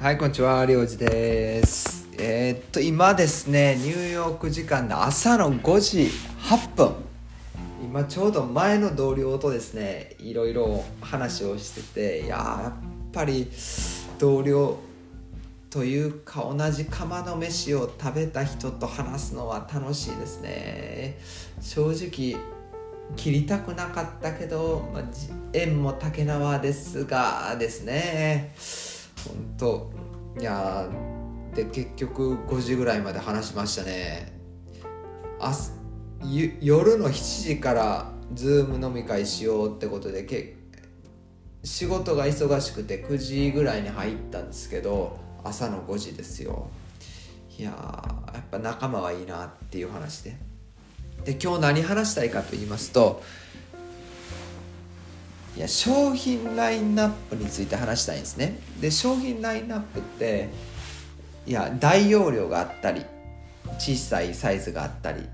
はい、こんにちは、りょうじです。えーっと、今ですね、ニューヨーク時間の朝の5時8分。今ちょうど前の同僚とですね、いろいろ話をしてて、いややっぱり同僚というか同じ釜の飯を食べた人と話すのは楽しいですね。正直、切りたくなかったけど、まあ、縁も竹縄ですがですね本当いやーで結局5時ぐらいまで話しましたね。あすゆ夜の7時からズーム飲み会しようってことでけ仕事が忙しくて9時ぐらいに入ったんですけど朝の5時ですよ。いややっぱ仲間はいいなっていう話で。で今日何話したいかと言いますといや商品ラインナップについて話したいんですね。で商品ラインナップっていや大容量があったり小さいサイズがあったり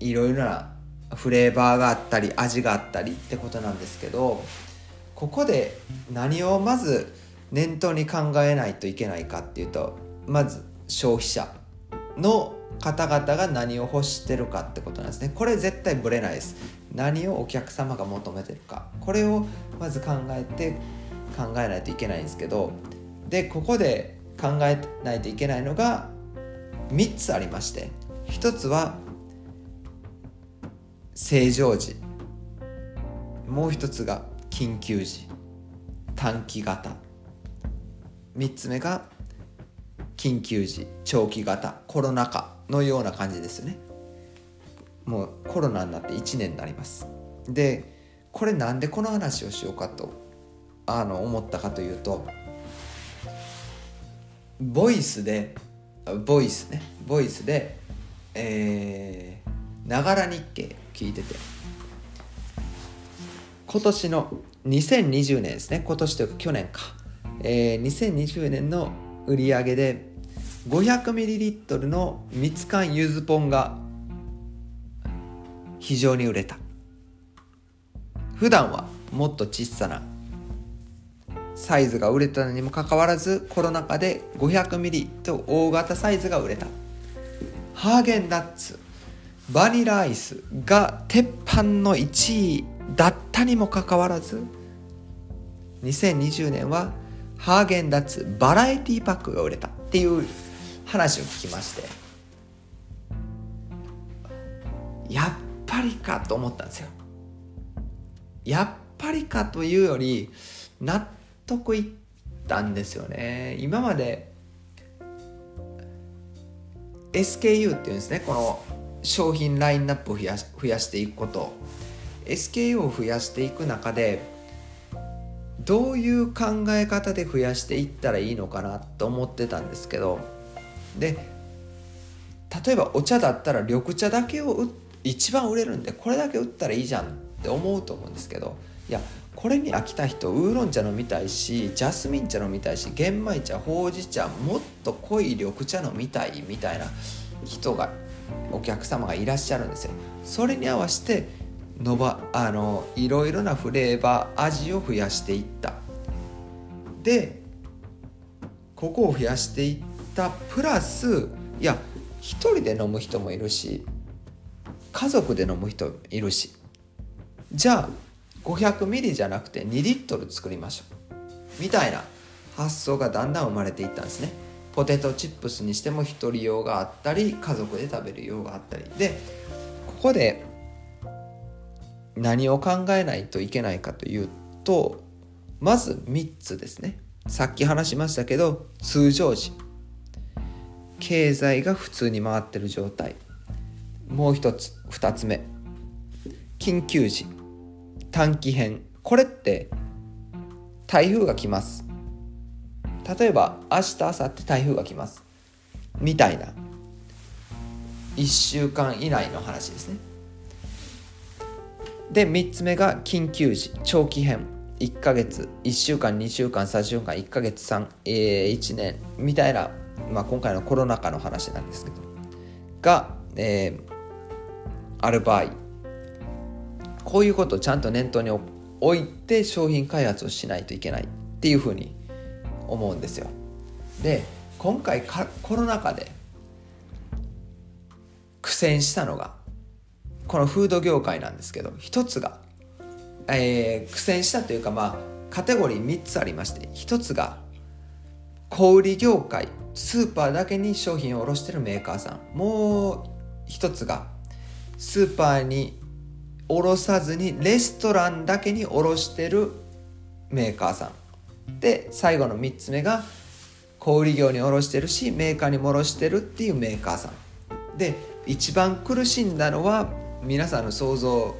いろいろなフレーバーがあったり味があったりってことなんですけどここで何をまず念頭に考えないといけないかっていうとまず消費者の方々が何を欲してるかってことなんですね。これ絶対ブレないです。何をお客様が求めてるか。これをまず考えて考えないといけないんですけど。でここで考えないといけないのが3つありまして。1つは正常時。もう1つが緊急時。短期型。3つ目が緊急時。長期型。コロナ禍のような感じですよね。もうコロナになって1年になります。でこれなんでこの話をしようかとあの思ったかというとボイスでボイスね。ボイスでえながら日経聞いてて。今年の2020年ですね。今年というか去年か、えー、2020年の売り上げで 500ml の蜜柑ゆずポンが非常に売れた。普段はもっと小さなサイズが売れたのにもかかわらずコロナ禍で 500ml と大型サイズが売れた。ハーゲンダッツバニラアイスが鉄板の1位だったにもかかわらず2020年はハーゲンダッツバラエティパックが売れた。っていう話を聞きまして。やっぱりかと思ったんですよ。やっぱりかというより納得いったんですよね。今まで SKU っていうんですね。この商品ラインナップを増やし増やしていくこと。SKU を増やしていく中でどういう考え方で増やしていったらいいのかなと思ってたんですけど。で例えばお茶だったら緑茶だけを売っ一番売れるんでこれだけ売ったらいいじゃんって思うと思うんですけどいやこれに飽きた人ウーロン茶飲みたいしジャスミン茶飲みたいし玄米茶ほうじ茶もっと濃い緑茶飲みたいみたいな人がお客様がいらっしゃるんですよ。それに合わせてのばあのいろいろなフレーバー味を増やしていったでここを増やしていったプラスいや一人で飲む人もいるし家族で飲む人いるし。じゃあ500ミリじゃなくて2リットル作りましょう。みたいな発想がだんだん生まれていったんですね。ポテトチップスにしても1人用があったり家族で食べる用があったり。でここで何を考えないといけないかというとまず3つですね。さっき話しましたけど通常時。経済が普通に回ってる状態。もう一つ。2つ目。緊急時。短期編。これって台風が来ます。例えば明日明後日台風が来ます。みたいな。1週間以内の話ですね。で3つ目が緊急時。長期編。1ヶ月。1週間2週間3週間1ヶ月3、えー、1年。みたいな、まあ、今回のコロナ禍の話なんですけど。が、えー、ある場合こういうことをちゃんと念頭に置いて商品開発をしないといけないっていうふうに思うんですよ。で今回コロナ禍で苦戦したのがこのフード業界なんですけど一つが、えー、苦戦したというかまあカテゴリー3つありまして一つが小売業界スーパーだけに商品を卸してるメーカーさんもう一つがスーパーに卸さずにレストランだけに卸してるメーカーさん。で最後の3つ目が小売業に卸してるしメーカーにも卸してるっていうメーカーさん。で一番苦しんだのは皆さんの想像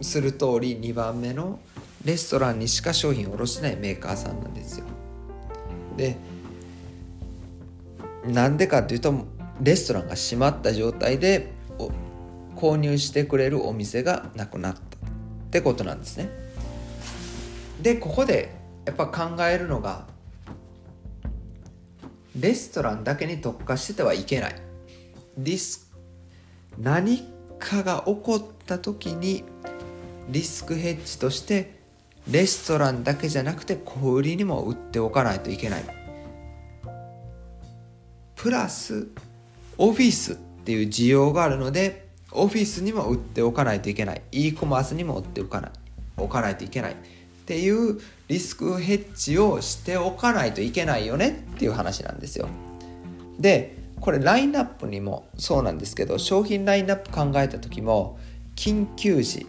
する通り2番目のレストランにしか商品を卸してないメーカーさんなんですよ。でなんでかっていうとレストランが閉まった状態で購入してくれるお店がなくなったってことなんですね。でここでやっぱ考えるのがレストランだけに特化しててはいけないリス何かが起こった時にリスクヘッジとしてレストランだけじゃなくて小売りにも売っておかないといけないプラスオフィスっていう需要があるのでオフィスにも売っておかないといけない。e コマースにも売っておかない。置かないといけないっていうリスクヘッジをしておかないといけないよねっていう話なんですよ。でこれラインナップにもそうなんですけど商品ラインナップ考えた時も緊急時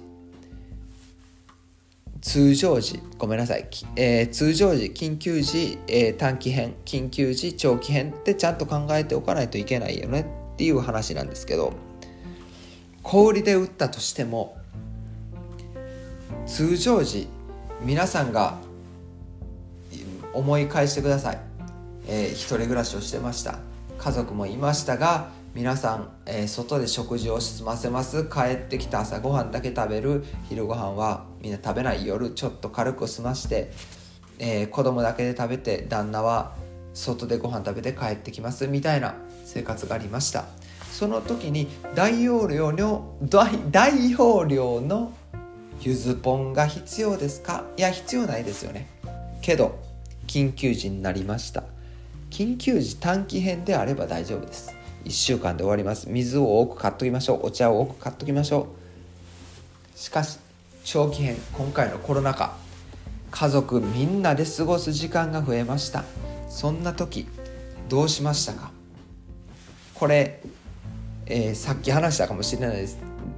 通常時ごめんなさい、えー、通常時緊急時、えー、短期編緊急時長期編ってちゃんと考えておかないといけないよねっていう話なんですけど小売りで売ったとしても通常時皆さんが思い返してください、えー、一人暮らしをしてました。家族もいましたが皆さん、えー、外で食事を済ませます。帰ってきた朝ごはんだけ食べる。昼ごはんはみんな食べない。夜ちょっと軽く済まして、えー、子供だけで食べて旦那は外でご飯食べて帰ってきます。みたいな生活がありました。その時に大容量の大容量のゆずポンが必要ですか？いや必要ないですよね。けど緊急時になりました。緊急時短期編であれば大丈夫です。1週間で終わります。水を多く買っときましょう。お茶を多く買っときましょう。しかし長期編今回のコロナ禍家族みんなで過ごす時間が増えました。そんな時どうしましたか？これ、えー、さっき話したかもしれないです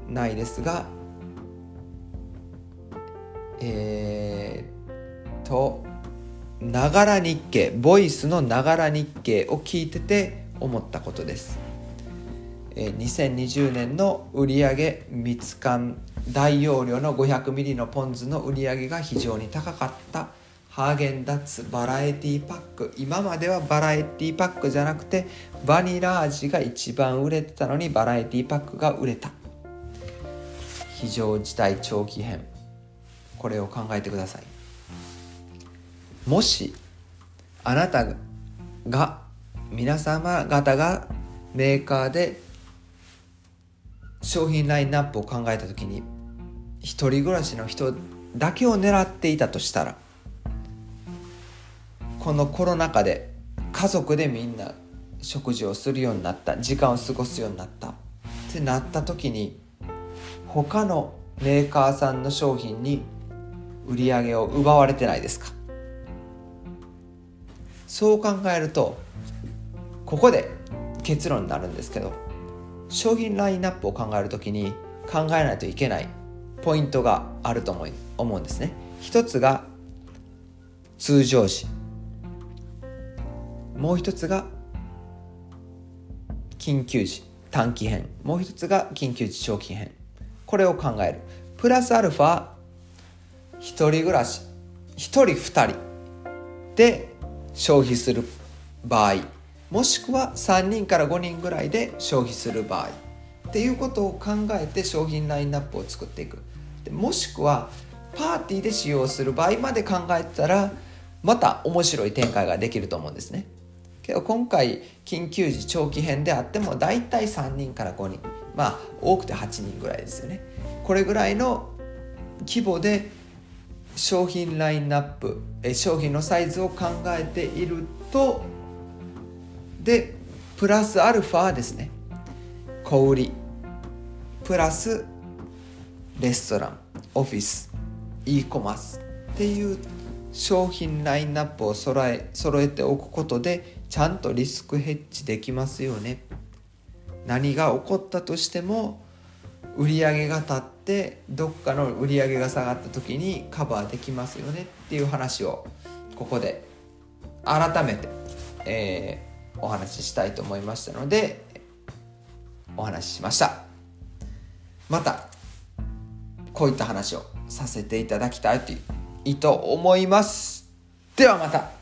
ないですがえー、とながら日経ボイスのながら日経を聞いてて思ったことです、えー、2020年の売上蜜缶大容量の 500ml のポン酢の売り上げが非常に高かったハーゲンダッツバラエティパック。今まではバラエティパックじゃなくてバニラ味が一番売れてたのにバラエティパックが売れた。非常事態長期編。これを考えてください。もしあなたが皆様方がメーカーで商品ラインナップを考えた時に一人暮らしの人だけを狙っていたとしたらこのコロナ禍で家族でみんな食事をするようになった時間を過ごすようになった。ってなった時に他のメーカーさんの商品に売り上げを奪われてないですか？そう考えるとここで結論になるんですけど商品ラインナップを考える時に考えないといけないポイントがあると思い思うんですね。一つが通常時。もう一つが緊急時短期編。もう一つが緊急時長期編。これを考える。プラスアルファ一人暮らし一人二人で消費する場合。もしくは3人から5人ぐらいで消費する場合。っていうことを考えて商品ラインナップを作っていく。でもしくはパーティーで使用する場合まで考えたらまた面白い展開ができると思うんですね。けど今回緊急時長期編であっても大体3人から5人。まあ多くて8人ぐらいですよね。これぐらいの規模で商品ラインナップえ商品のサイズを考えているとでプラスアルファですね。小売りプラスレストランオフィス e コマースっていう商品ラインナップを揃え揃えておくことでちゃんとリスクヘッジできますよね。何が起こったとしても売り上げが立ってどっかの売り上げが下がった時にカバーできますよね。っていう話をここで改めて、えー、お話ししたいと思いましたのでお話ししました。またこういった話をさせていただきたいという意図思います。ではまた。